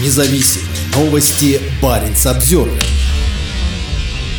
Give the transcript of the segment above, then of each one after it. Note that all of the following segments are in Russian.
независим. Новости Баренц Обзервер.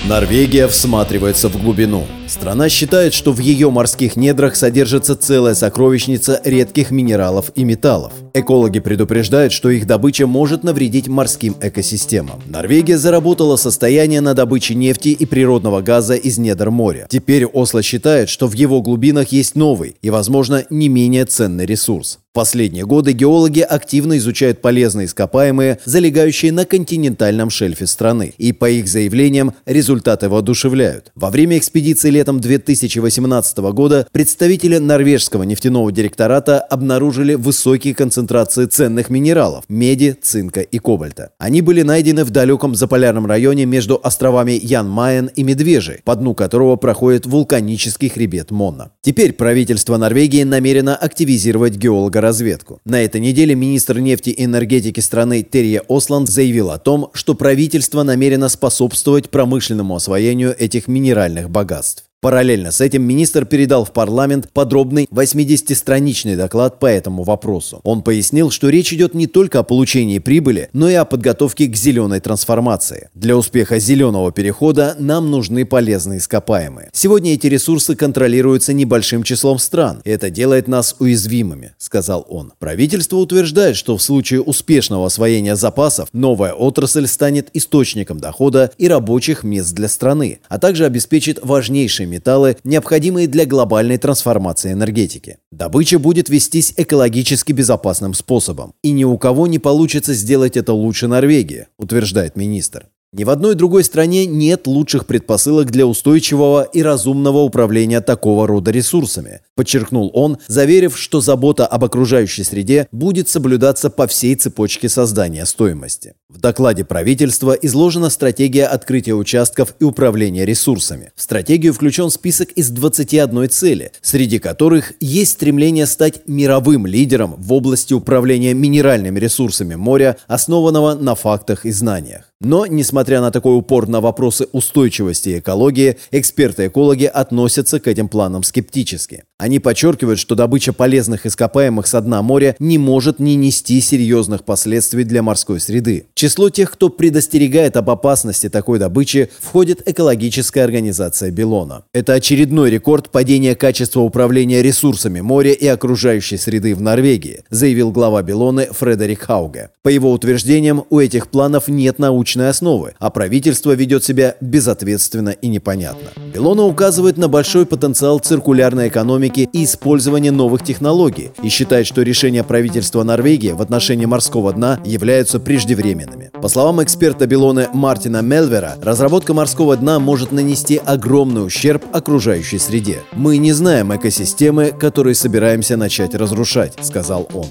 Норвегия всматривается в глубину. Страна считает, что в ее морских недрах содержится целая сокровищница редких минералов и металлов. Экологи предупреждают, что их добыча может навредить морским экосистемам. Норвегия заработала состояние на добыче нефти и природного газа из недр моря. Теперь Осло считает, что в его глубинах есть новый и, возможно, не менее ценный ресурс. В последние годы геологи активно изучают полезные ископаемые, залегающие на континентальном шельфе страны. И, по их заявлениям, результаты воодушевляют. Во время экспедиции летом 2018 года представители норвежского нефтяного директората обнаружили высокие концентрации ценных минералов – меди, цинка и кобальта. Они были найдены в далеком заполярном районе между островами Ян-Майен и Медвежий, по дну которого проходит вулканический хребет Монна. Теперь правительство Норвегии намерено активизировать геологоразведку. На этой неделе министр нефти и энергетики страны Терье Осланд заявил о том, что правительство намерено способствовать промышленному освоению этих минеральных богатств. Параллельно с этим министр передал в парламент подробный 80-страничный доклад по этому вопросу. Он пояснил, что речь идет не только о получении прибыли, но и о подготовке к зеленой трансформации. Для успеха зеленого перехода нам нужны полезные ископаемые. Сегодня эти ресурсы контролируются небольшим числом стран, и это делает нас уязвимыми, сказал он. Правительство утверждает, что в случае успешного освоения запасов новая отрасль станет источником дохода и рабочих мест для страны, а также обеспечит важнейшие металлы, необходимые для глобальной трансформации энергетики. Добыча будет вестись экологически безопасным способом. И ни у кого не получится сделать это лучше Норвегии, утверждает министр. Ни в одной другой стране нет лучших предпосылок для устойчивого и разумного управления такого рода ресурсами, подчеркнул он, заверив, что забота об окружающей среде будет соблюдаться по всей цепочке создания стоимости. В докладе правительства изложена стратегия открытия участков и управления ресурсами. В стратегию включен список из 21 цели, среди которых есть стремление стать мировым лидером в области управления минеральными ресурсами моря, основанного на фактах и знаниях. Но, несмотря на такой упор на вопросы устойчивости и экологии, эксперты-экологи относятся к этим планам скептически. Они подчеркивают, что добыча полезных ископаемых с дна моря не может не нести серьезных последствий для морской среды. Число тех, кто предостерегает об опасности такой добычи, входит экологическая организация Белона. Это очередной рекорд падения качества управления ресурсами моря и окружающей среды в Норвегии, заявил глава Белоны Фредерик Хауге. По его утверждениям, у этих планов нет научной основы, а правительство ведет себя безответственно и непонятно. Белона указывает на большой потенциал циркулярной экономики и использования новых технологий и считает, что решения правительства Норвегии в отношении морского дна являются преждевременными. По словам эксперта Белоны Мартина Мелвера, разработка морского дна может нанести огромный ущерб окружающей среде. «Мы не знаем экосистемы, которые собираемся начать разрушать», — сказал он.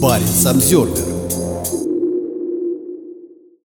Парень Самсервер